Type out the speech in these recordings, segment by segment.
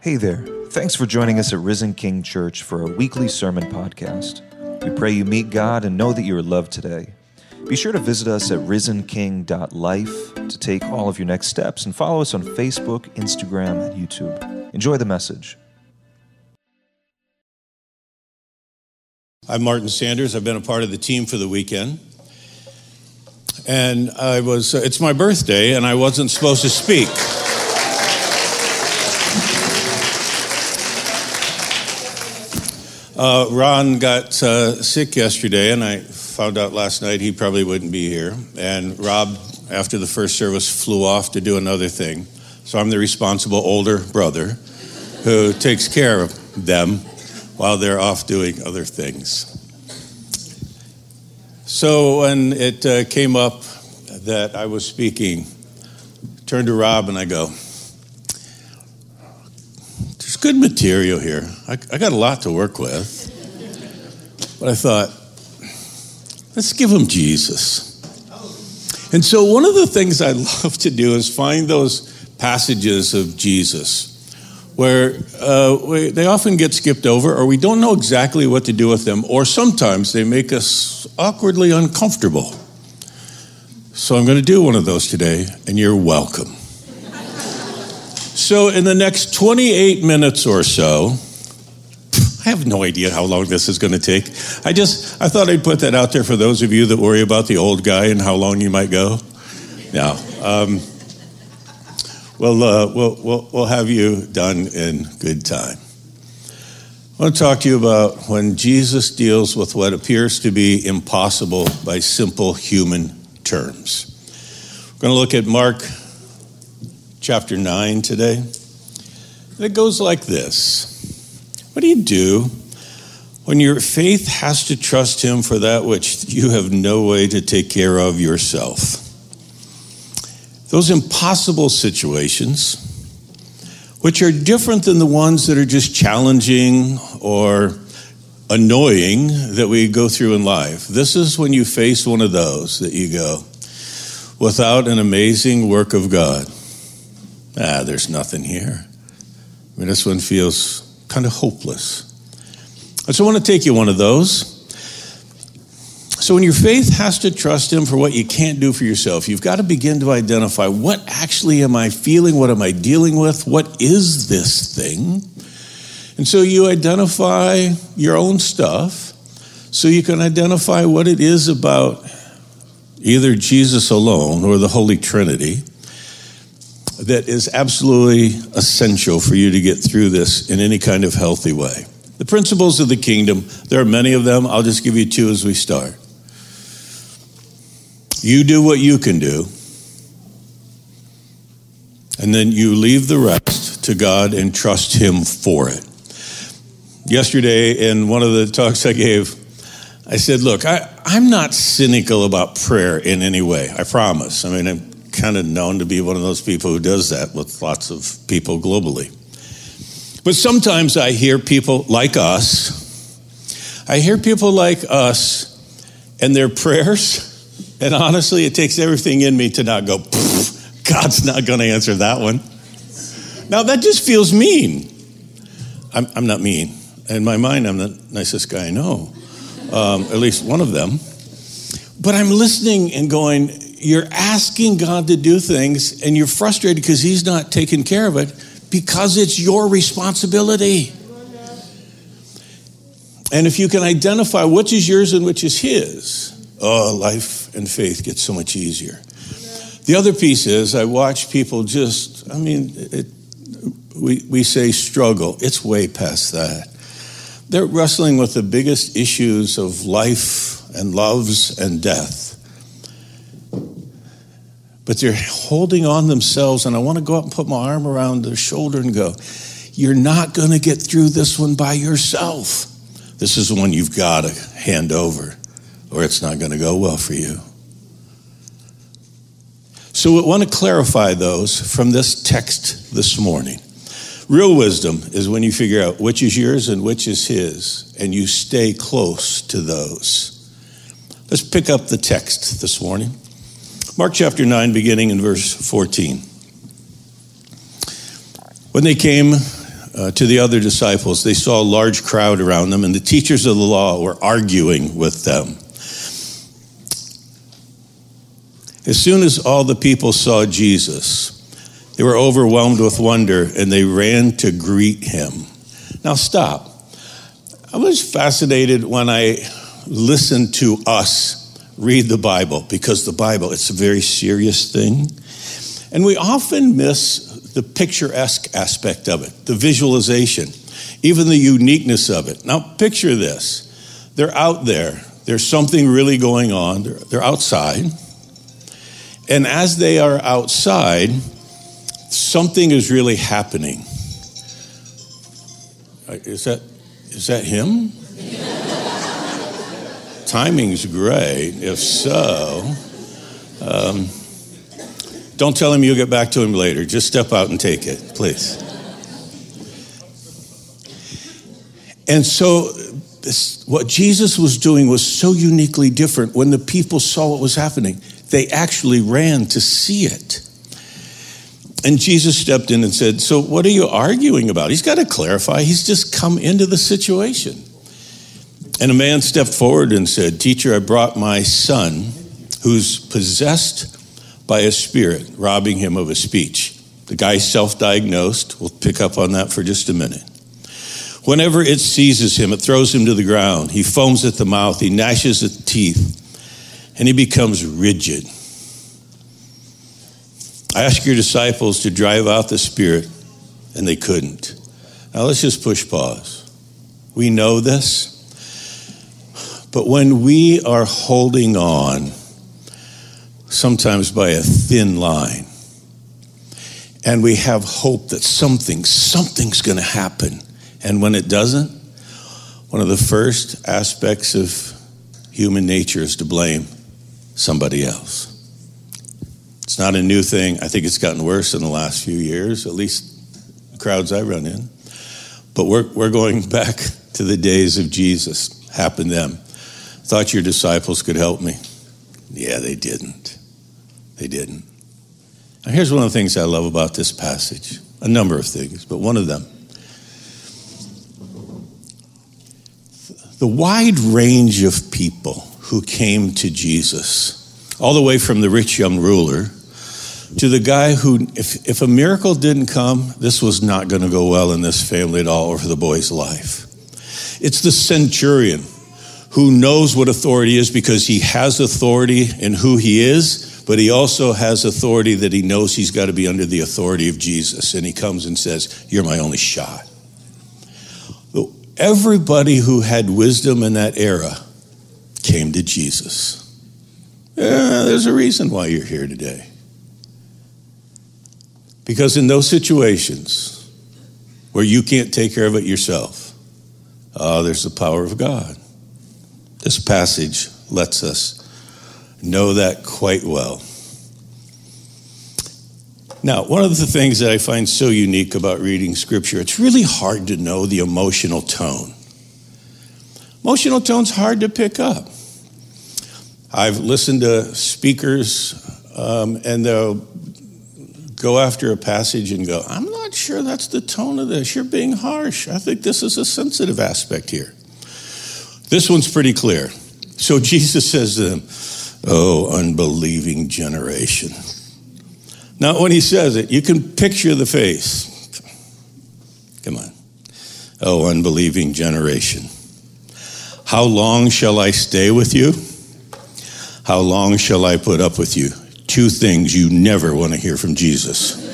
Hey there. Thanks for joining us at Risen King Church for our weekly sermon podcast. We pray you meet God and know that you are loved today. Be sure to visit us at risenking.life to take all of your next steps and follow us on Facebook, Instagram, and YouTube. Enjoy the message. I'm Martin Sanders. I've been a part of the team for the weekend. And I was, it's my birthday, and I wasn't supposed to speak. Uh, Ron got uh, sick yesterday, and I found out last night he probably wouldn't be here. And Rob, after the first service, flew off to do another thing. So I'm the responsible older brother who takes care of them while they're off doing other things. So when it uh, came up that I was speaking, I turned to Rob and I go, good material here. I, I got a lot to work with. But I thought, let's give them Jesus. And so, one of the things I love to do is find those passages of Jesus where uh, we, they often get skipped over, or we don't know exactly what to do with them, or sometimes they make us awkwardly uncomfortable. So, I'm going to do one of those today, and you're welcome. So, in the next 28 minutes or so, I have no idea how long this is going to take. I just, I thought I'd put that out there for those of you that worry about the old guy and how long you might go. Now, um, we'll, uh, we'll, we'll, we'll have you done in good time. I want to talk to you about when Jesus deals with what appears to be impossible by simple human terms. We're going to look at Mark chapter 9 today. And it goes like this. What do you do when your faith has to trust Him for that which you have no way to take care of yourself? Those impossible situations, which are different than the ones that are just challenging or annoying that we go through in life. This is when you face one of those that you go, without an amazing work of God, ah, there's nothing here. I mean, this one feels kind of hopeless. I I want to take you one of those. So, when your faith has to trust Him for what you can't do for yourself, you've got to begin to identify what actually am I feeling? What am I dealing with? What is this thing? And so you identify your own stuff so you can identify what it is about either Jesus alone or the Holy Trinity that is absolutely essential for you to get through this in any kind of healthy way. The principles of the kingdom, there are many of them. I'll just give you two as we start. You do what you can do, and then you leave the rest to God and trust Him for it. Yesterday, in one of the talks I gave, I said, Look, I, am not cynical about prayer in any way, I promise. I mean, I'm kind of known to be one of those people who does that with lots of people globally. But sometimes I hear people like us, I hear people like us and their prayers, and honestly, it takes everything in me to not go, God's not going to answer that one. Now, that just feels mean. I'm, I'm, not mean. In my mind, I'm the nicest guy I know, um, at least one of them. But I'm listening and going, you're asking God to do things and you're frustrated because He's not taking care of it because it's your responsibility. And if you can identify which is yours and which is His, oh, life and faith get so much easier. The other piece is I watch people just, I mean, it, we, we say struggle, it's way past that. They're wrestling with the biggest issues of life and loves and death but they're holding on themselves. And I want to go up and put my arm around their shoulder and go, You're not going to get through this one by yourself. This is the one you've got to hand over, or it's not going to go well for you. So I want to clarify those from this text this morning. Real wisdom is when you figure out which is yours and which is his, and you stay close to those. Let's pick up the text this morning. Mark chapter 9, beginning in verse 14. When they came uh, to the other disciples, they saw a large crowd around them, and the teachers of the law were arguing with them. As soon as all the people saw Jesus, they were overwhelmed with wonder and they ran to greet him. Now, stop. I was fascinated when I listened to us read the Bible because the Bible, it's a very serious thing. And we often miss the picturesque aspect of it, the visualization, even the uniqueness of it. Now, picture this they're out there, there's something really going on, they're, they're outside. And as they are outside, something is really happening. Uh, is that is that him? Timing's great. If so, um, don't tell him you'll get back to him later. Just step out and take it, please. And so, this, what Jesus was doing was so uniquely different. When the people saw what was happening, they actually ran to see it. And Jesus stepped in and said, So, what are you arguing about? He's got to clarify. He's just come into the situation. And a man stepped forward and said, Teacher, I brought my son who's possessed by a spirit, robbing him of his speech. The guy self diagnosed. We'll pick up on that for just a minute. Whenever it seizes him, it throws him to the ground. He foams at the mouth, he gnashes at the teeth, and he becomes rigid. I asked your disciples to drive out the spirit, and they couldn't. Now let's just push pause. We know this, but when we are holding on, sometimes by a thin line, and we have hope that something, something's going to happen, and when it doesn't, one of the first aspects of human nature is to blame somebody else. It's not a new thing. I think it's gotten worse in the last few years, at least the crowds I run in. But we're, we're going back to the days of Jesus. Happened them. Thought your disciples could help me. Yeah, they didn't. They didn't. Now, here's one of the things I love about this passage a number of things, but one of them. The wide range of people who came to Jesus, all the way from the rich young ruler to the guy who, if, if a miracle didn't come, this was not going to go well in this family at all or for the boy's life. It's the centurion who knows what authority is because he has authority in who he is, but he also has authority that he knows he's got to be under the authority of Jesus. And he comes and says, You're my only shot. Everybody who had wisdom in that era came to Jesus. Yeah, there's a reason why you're here today. Because in those situations where you can't take care of it yourself, uh, there's the power of God. This passage lets us know that quite well. Now, one of the things that I find so unique about reading scripture, it's really hard to know the emotional tone. Emotional tone's hard to pick up. I've listened to speakers, um, and they'll go after a passage and go, I'm not sure that's the tone of this. You're being harsh. I think this is a sensitive aspect here. This one's pretty clear. So Jesus says to them, Oh, unbelieving generation. Now, when he says it, you can picture the face. Come on. Oh, unbelieving generation. How long shall I stay with you? How long shall I put up with you? two things you never want to hear from Jesus.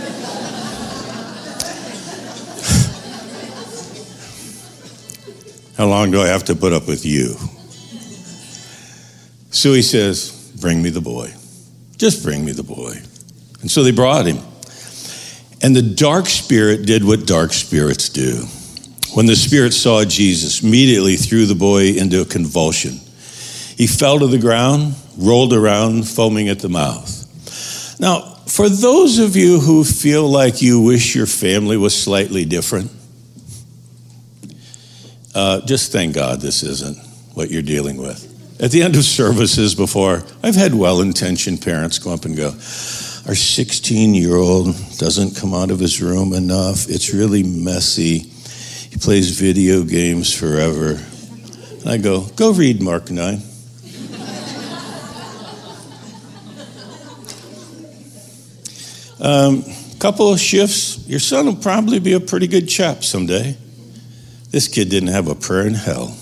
How long do I have to put up with you? So he says, Bring me the boy. Just bring me the boy. And so they brought him. And the dark spirit did what dark spirits do. When the spirit saw Jesus, immediately threw the boy into a convulsion. He fell to the ground, rolled around, foaming at the mouth. Now, for those of you who feel like you wish your family was slightly different, uh, just thank God this isn't what you're dealing with. At the end of services before, I've had well intentioned parents come up and go, Our 16 year old doesn't come out of his room enough. It's really messy. He plays video games forever. And I go, go read Mark 9. Um, couple of shifts, your son will probably be a pretty good chap someday. This kid didn't have a prayer in hell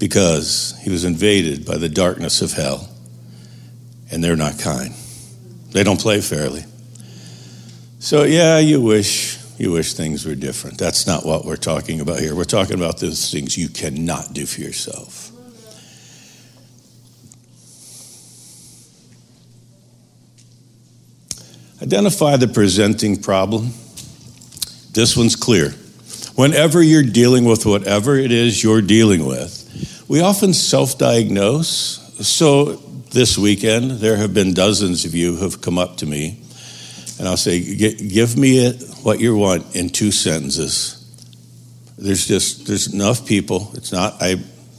because he was invaded by the darkness of hell, and they're not kind. They don't play fairly. So, yeah, you wish you wish things were different. That's not what we're talking about here. We're talking about those things you cannot do for yourself. Identify the presenting problem. This one's clear. Whenever you're dealing with whatever it is you're dealing with, we often self diagnose. So this weekend, there have been dozens of you who have come up to me, and I'll say, Give me it, what you want in two sentences. There's just, there's enough people. It's not, I,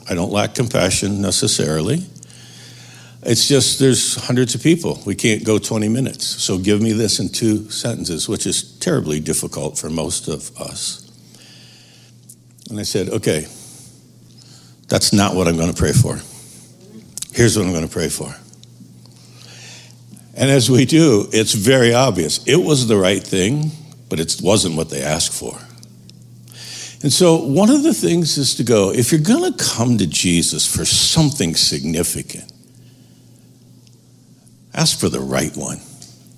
I don't lack compassion necessarily. It's just there's hundreds of people. We can't go 20 minutes. So give me this in two sentences, which is terribly difficult for most of us. And I said, okay, that's not what I'm going to pray for. Here's what I'm going to pray for. And as we do, it's very obvious. It was the right thing, but it wasn't what they asked for. And so, one of the things is to go, if you're going to come to Jesus for something significant, Ask for the right one.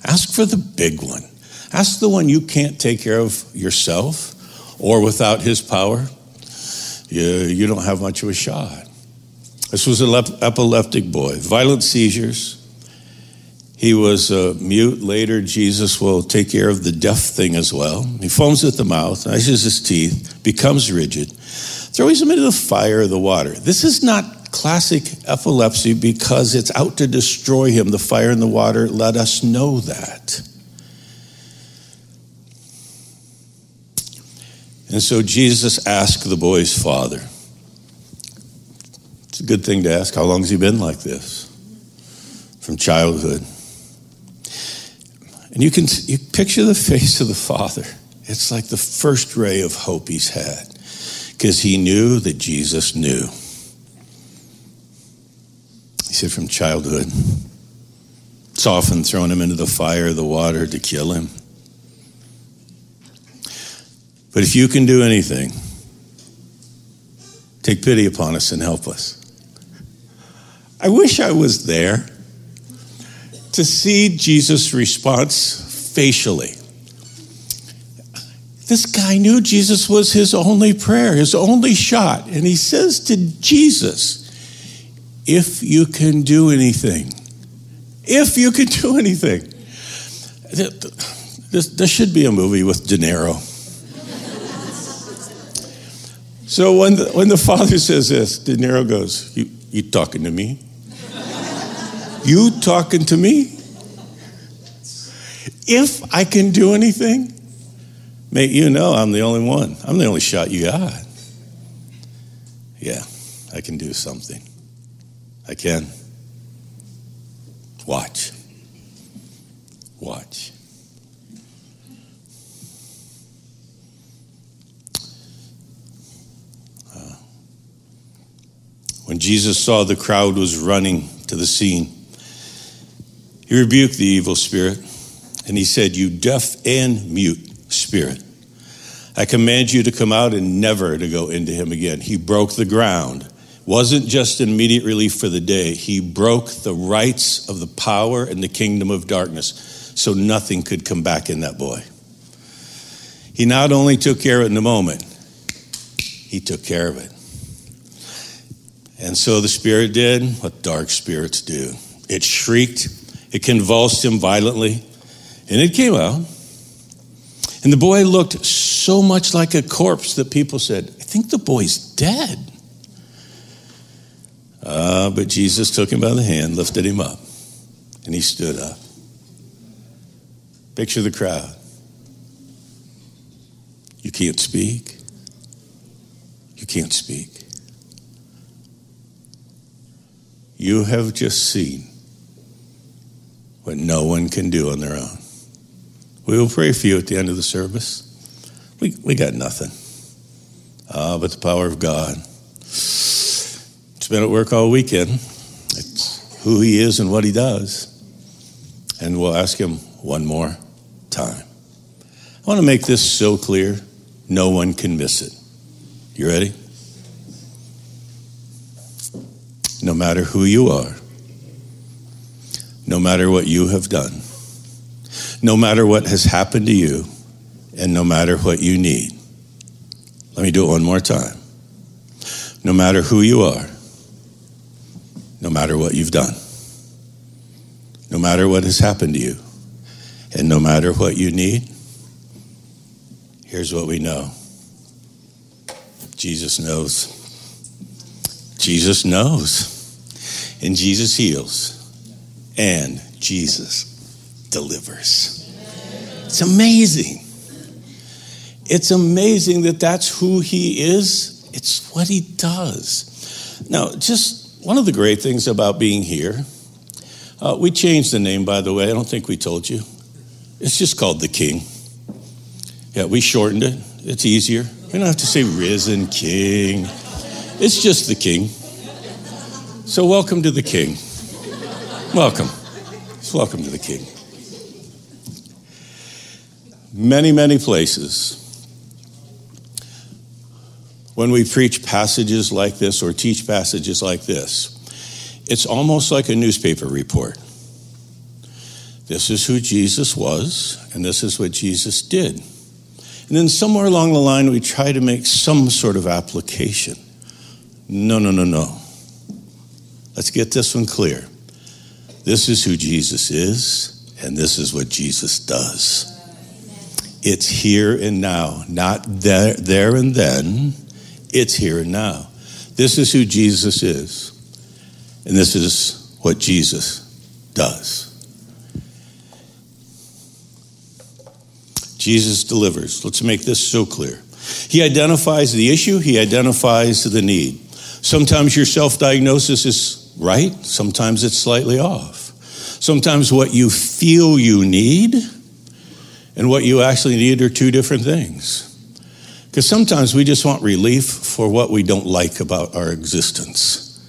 Ask for the big one. Ask the one you can't take care of yourself or without his power. You, you don't have much of a shot. This was an epileptic boy, violent seizures. He was uh, mute. Later, Jesus will take care of the deaf thing as well. He foams at the mouth, gnashes his teeth, becomes rigid, throws him into the fire or the water. This is not classic epilepsy because it's out to destroy him. The fire and the water let us know that. And so Jesus asked the boy's father. It's a good thing to ask. How long has he been like this? From childhood. And you can you picture the face of the father. It's like the first ray of hope he's had because he knew that Jesus knew. Said, from childhood. It's often thrown him into the fire, the water to kill him. But if you can do anything, take pity upon us and help us. I wish I was there to see Jesus' response facially. This guy knew Jesus was his only prayer, his only shot. And he says to Jesus, if you can do anything. If you can do anything. This, this should be a movie with De Niro. so when the, when the father says this, De Niro goes, You, you talking to me? you talking to me? If I can do anything, mate, you know I'm the only one. I'm the only shot you got. Yeah, I can do something. I can. Watch. Watch. Uh, when Jesus saw the crowd was running to the scene, he rebuked the evil spirit and he said, You deaf and mute spirit, I command you to come out and never to go into him again. He broke the ground wasn't just an immediate relief for the day, he broke the rights of the power and the kingdom of darkness so nothing could come back in that boy. He not only took care of it in the moment, he took care of it. And so the spirit did what dark spirits do it shrieked, it convulsed him violently, and it came out. And the boy looked so much like a corpse that people said, I think the boy's dead. Uh, but Jesus took him by the hand, lifted him up, and he stood up. Picture the crowd. You can't speak. You can't speak. You have just seen what no one can do on their own. We will pray for you at the end of the service. We, we got nothing. Ah, but the power of God. Been at work all weekend. It's who He is and what He does. And we'll ask Him one more time. I want to make this so clear no one can miss it. You ready? No matter who you are, no matter what you have done, no matter what has happened to you, and no matter what you need. Let me do it one more time. No matter who you are, no matter what you've done, no matter what has happened to you, and no matter what you need, here's what we know Jesus knows. Jesus knows. And Jesus heals. And Jesus delivers. It's amazing. It's amazing that that's who he is. It's what he does. Now, just one of the great things about being here, uh, we changed the name, by the way. I don't think we told you. It's just called the King. Yeah, we shortened it. It's easier. We don't have to say risen King. It's just the King. So, welcome to the King. Welcome. Welcome to the King. Many, many places, when we preach passages like this or teach passages like this, it's almost like a newspaper report. This is who Jesus was, and this is what Jesus did. And then somewhere along the line, we try to make some sort of application. No, no, no, no. Let's get this one clear. This is who Jesus is, and this is what Jesus does. It's here and now, not there, there and then. It's here and now. This is who Jesus is, and this is what Jesus does. Jesus delivers. Let's make this so clear. He identifies the issue, he identifies the need. Sometimes your self diagnosis is right? Sometimes it's slightly off. Sometimes what you feel you need and what you actually need are two different things. Because sometimes we just want relief for what we don't like about our existence.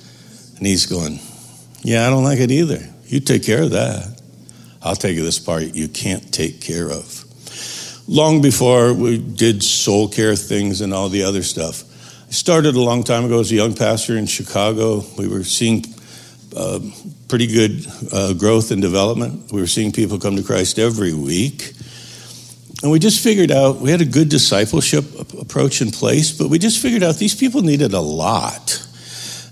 And he's going, Yeah, I don't like it either. You take care of that. I'll take you this part you can't take care of. Long before we did soul care things and all the other stuff, I started a long time ago as a young pastor in Chicago. We were seeing uh, pretty good uh, growth and development. We were seeing people come to Christ every week. And we just figured out, we had a good discipleship approach in place, but we just figured out these people needed a lot.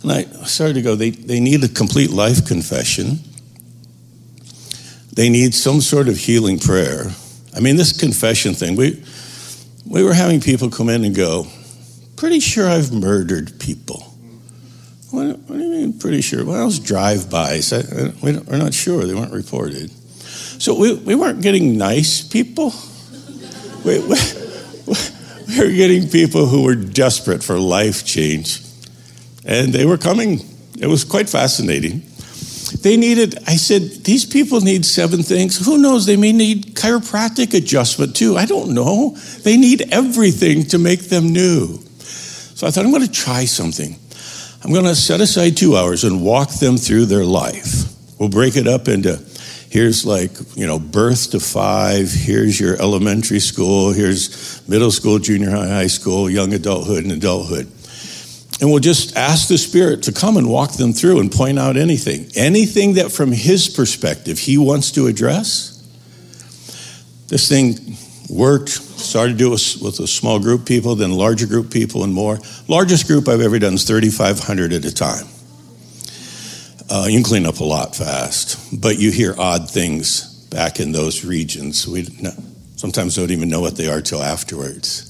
And I started to go, they, they need a complete life confession. They need some sort of healing prayer. I mean, this confession thing, we, we were having people come in and go, pretty sure I've murdered people. What, what do you mean, pretty sure? Well, those drive-bys, we are not sure. They weren't reported. So we, we weren't getting nice people. We, we, we were getting people who were desperate for life change. And they were coming. It was quite fascinating. They needed, I said, these people need seven things. Who knows? They may need chiropractic adjustment too. I don't know. They need everything to make them new. So I thought, I'm going to try something. I'm going to set aside two hours and walk them through their life. We'll break it up into here's like, you know, birth to five, here's your elementary school, here's middle school, junior high, high school, young adulthood, and adulthood. And we'll just ask the Spirit to come and walk them through and point out anything. Anything that, from His perspective, He wants to address. This thing worked, started to do it with a small group people, then larger group people, and more. Largest group I've ever done is 3,500 at a time. Uh, you can clean up a lot fast, but you hear odd things back in those regions. We sometimes don't even know what they are till afterwards.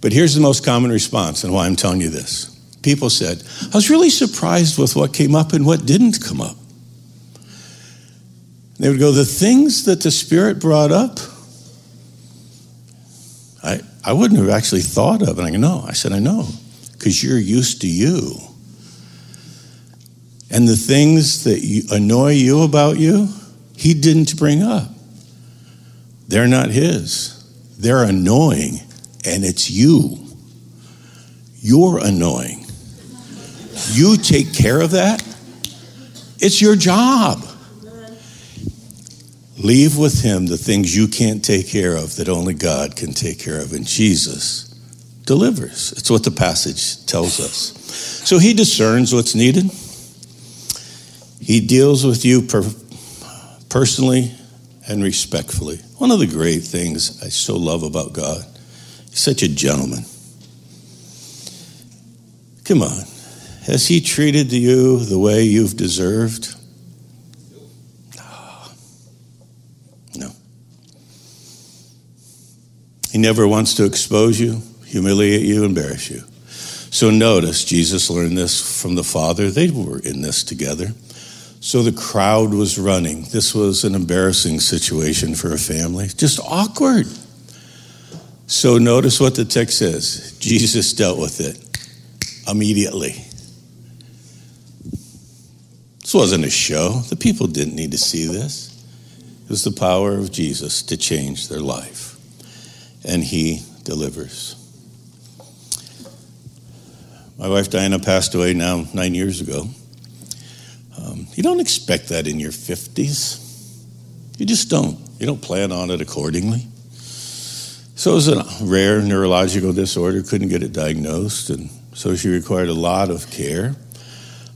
But here's the most common response, and why I'm telling you this. People said, I was really surprised with what came up and what didn't come up. They would go, The things that the Spirit brought up, I, I wouldn't have actually thought of. And I go, No. I said, I know, because you're used to you. And the things that annoy you about you, he didn't bring up. They're not his. They're annoying, and it's you. You're annoying. You take care of that. It's your job. Leave with him the things you can't take care of that only God can take care of. And Jesus delivers. It's what the passage tells us. So he discerns what's needed. He deals with you per- personally and respectfully. One of the great things I so love about God, he's such a gentleman. Come on. Has he treated you the way you've deserved? Ah. No. He never wants to expose you, humiliate you, embarrass you. So notice, Jesus learned this from the Father. They were in this together. So the crowd was running. This was an embarrassing situation for a family, just awkward. So notice what the text says Jesus dealt with it immediately. This wasn't a show. The people didn't need to see this. It was the power of Jesus to change their life. And he delivers. My wife Diana passed away now nine years ago. You don't expect that in your 50s. You just don't. You don't plan on it accordingly. So it was a rare neurological disorder, couldn't get it diagnosed, and so she required a lot of care.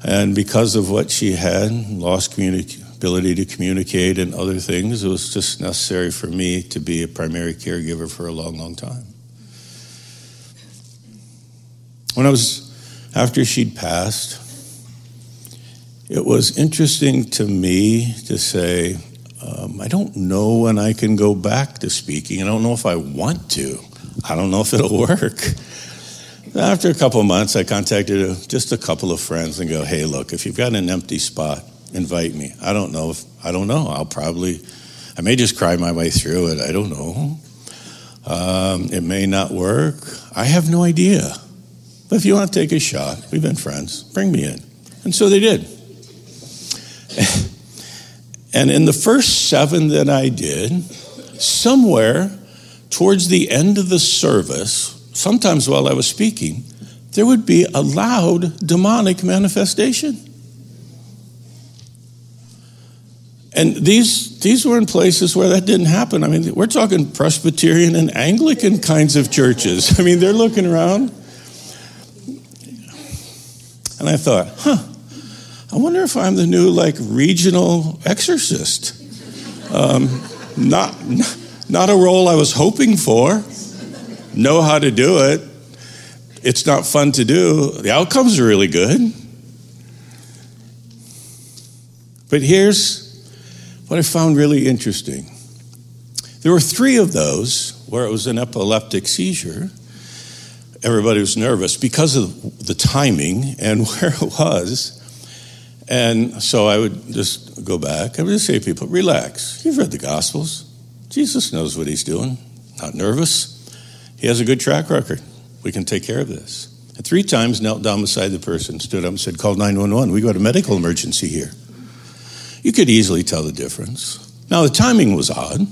And because of what she had, lost ability to communicate and other things, it was just necessary for me to be a primary caregiver for a long, long time. When I was, after she'd passed, it was interesting to me to say, um, I don't know when I can go back to speaking. I don't know if I want to. I don't know if it'll work. After a couple months, I contacted just a couple of friends and go, "Hey, look, if you've got an empty spot, invite me. I don't know if I don't know. I'll probably, I may just cry my way through it. I don't know. Um, it may not work. I have no idea. But if you want to take a shot, we've been friends. Bring me in." And so they did. and in the first seven that I did, somewhere towards the end of the service, sometimes while I was speaking, there would be a loud demonic manifestation. And these, these were in places where that didn't happen. I mean, we're talking Presbyterian and Anglican kinds of churches. I mean, they're looking around. And I thought, huh, I wonder if I'm the new, like, regional exorcist. Um, not, not a role I was hoping for know how to do it. It's not fun to do. The outcomes are really good. But here's what I found really interesting there were three of those where it was an epileptic seizure. Everybody was nervous because of the timing and where it was. And so I would just go back. I would just say to people, relax. You've read the Gospels. Jesus knows what he's doing. Not nervous. He has a good track record. We can take care of this. And three times knelt down beside the person, stood up and said, Call 911. We've got a medical emergency here. You could easily tell the difference. Now, the timing was odd,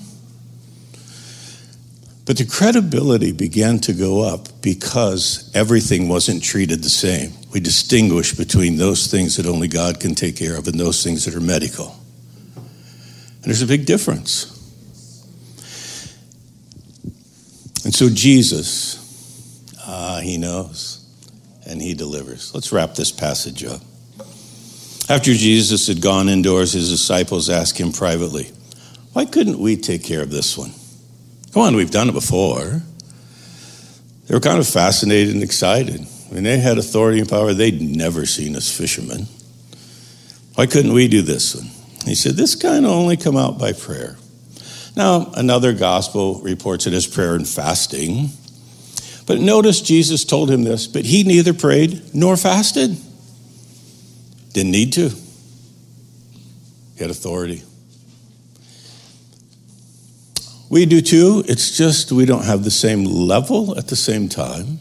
but the credibility began to go up because everything wasn't treated the same. We distinguish between those things that only God can take care of and those things that are medical. And there's a big difference. And so Jesus, ah, he knows and he delivers. Let's wrap this passage up. After Jesus had gone indoors, his disciples asked him privately, Why couldn't we take care of this one? Come on, we've done it before. They were kind of fascinated and excited. Mean, they had authority and power they'd never seen as fishermen. Why couldn't we do this one? He said, This kind of only come out by prayer. Now, another gospel reports it as prayer and fasting. But notice Jesus told him this, but he neither prayed nor fasted. Didn't need to. He had authority. We do too. It's just we don't have the same level at the same time.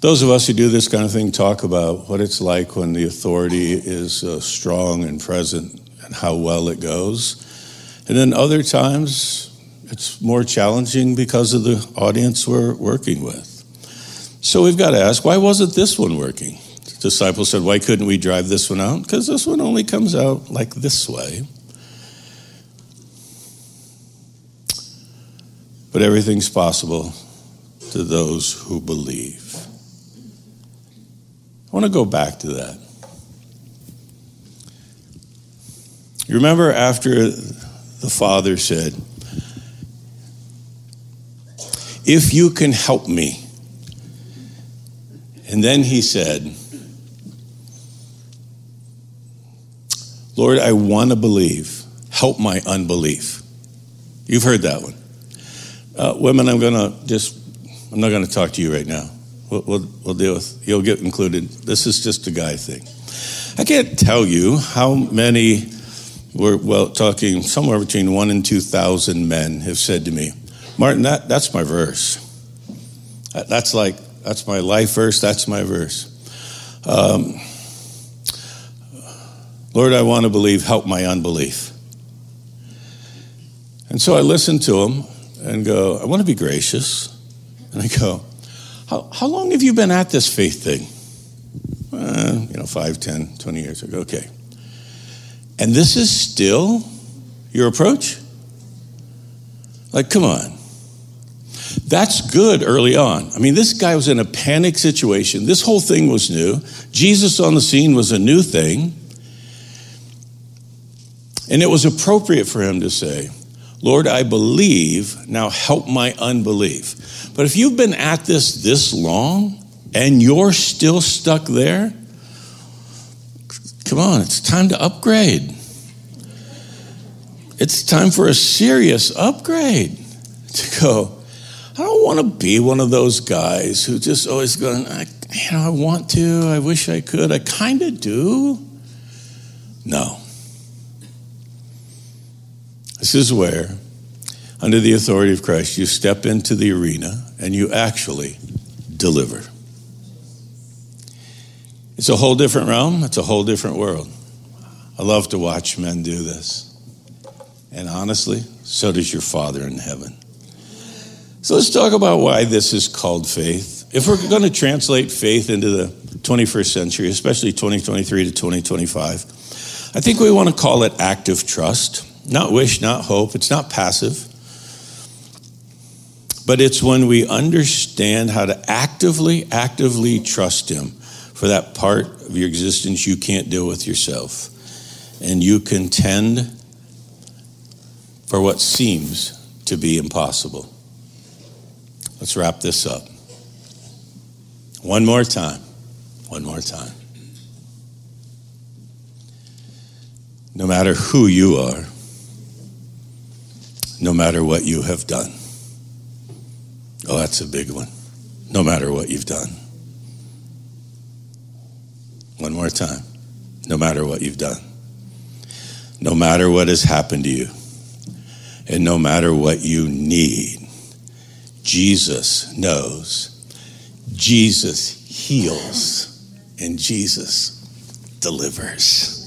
Those of us who do this kind of thing talk about what it's like when the authority is uh, strong and present and how well it goes. And then other times, it's more challenging because of the audience we're working with. So we've got to ask, why wasn't this one working? The disciples said, why couldn't we drive this one out? Because this one only comes out like this way. But everything's possible to those who believe. I want to go back to that. You remember after the Father said, If you can help me. And then he said, Lord, I want to believe. Help my unbelief. You've heard that one. Uh, women, I'm going to just, I'm not going to talk to you right now. We'll, we'll, deal with, you'll get included. This is just a guy thing. I can't tell you how many, we're well, talking somewhere between one and 2,000 men have said to me, Martin, that, that's my verse. That's like, that's my life verse, that's my verse. Um, Lord, I want to believe, help my unbelief. And so I listen to him and go, I want to be gracious. And I go, how, how long have you been at this faith thing? Uh, you know, 5, 10, 20 years ago. Okay. And this is still your approach? Like, come on. That's good early on. I mean, this guy was in a panic situation. This whole thing was new. Jesus on the scene was a new thing. And it was appropriate for him to say, Lord, I believe, now help my unbelief. But if you've been at this this long and you're still stuck there, come on, it's time to upgrade. It's time for a serious upgrade to go. I don't want to be one of those guys who just always going, you know, I want to, I wish I could, I kind of do. No. This is where, under the authority of Christ, you step into the arena and you actually deliver. It's a whole different realm, it's a whole different world. I love to watch men do this. And honestly, so does your Father in heaven. So let's talk about why this is called faith. If we're going to translate faith into the 21st century, especially 2023 to 2025, I think we want to call it active trust. Not wish, not hope. It's not passive. But it's when we understand how to actively, actively trust Him for that part of your existence you can't deal with yourself. And you contend for what seems to be impossible. Let's wrap this up. One more time. One more time. No matter who you are, no matter what you have done. Oh, that's a big one. No matter what you've done. One more time. No matter what you've done. No matter what has happened to you. And no matter what you need. Jesus knows. Jesus heals. And Jesus delivers.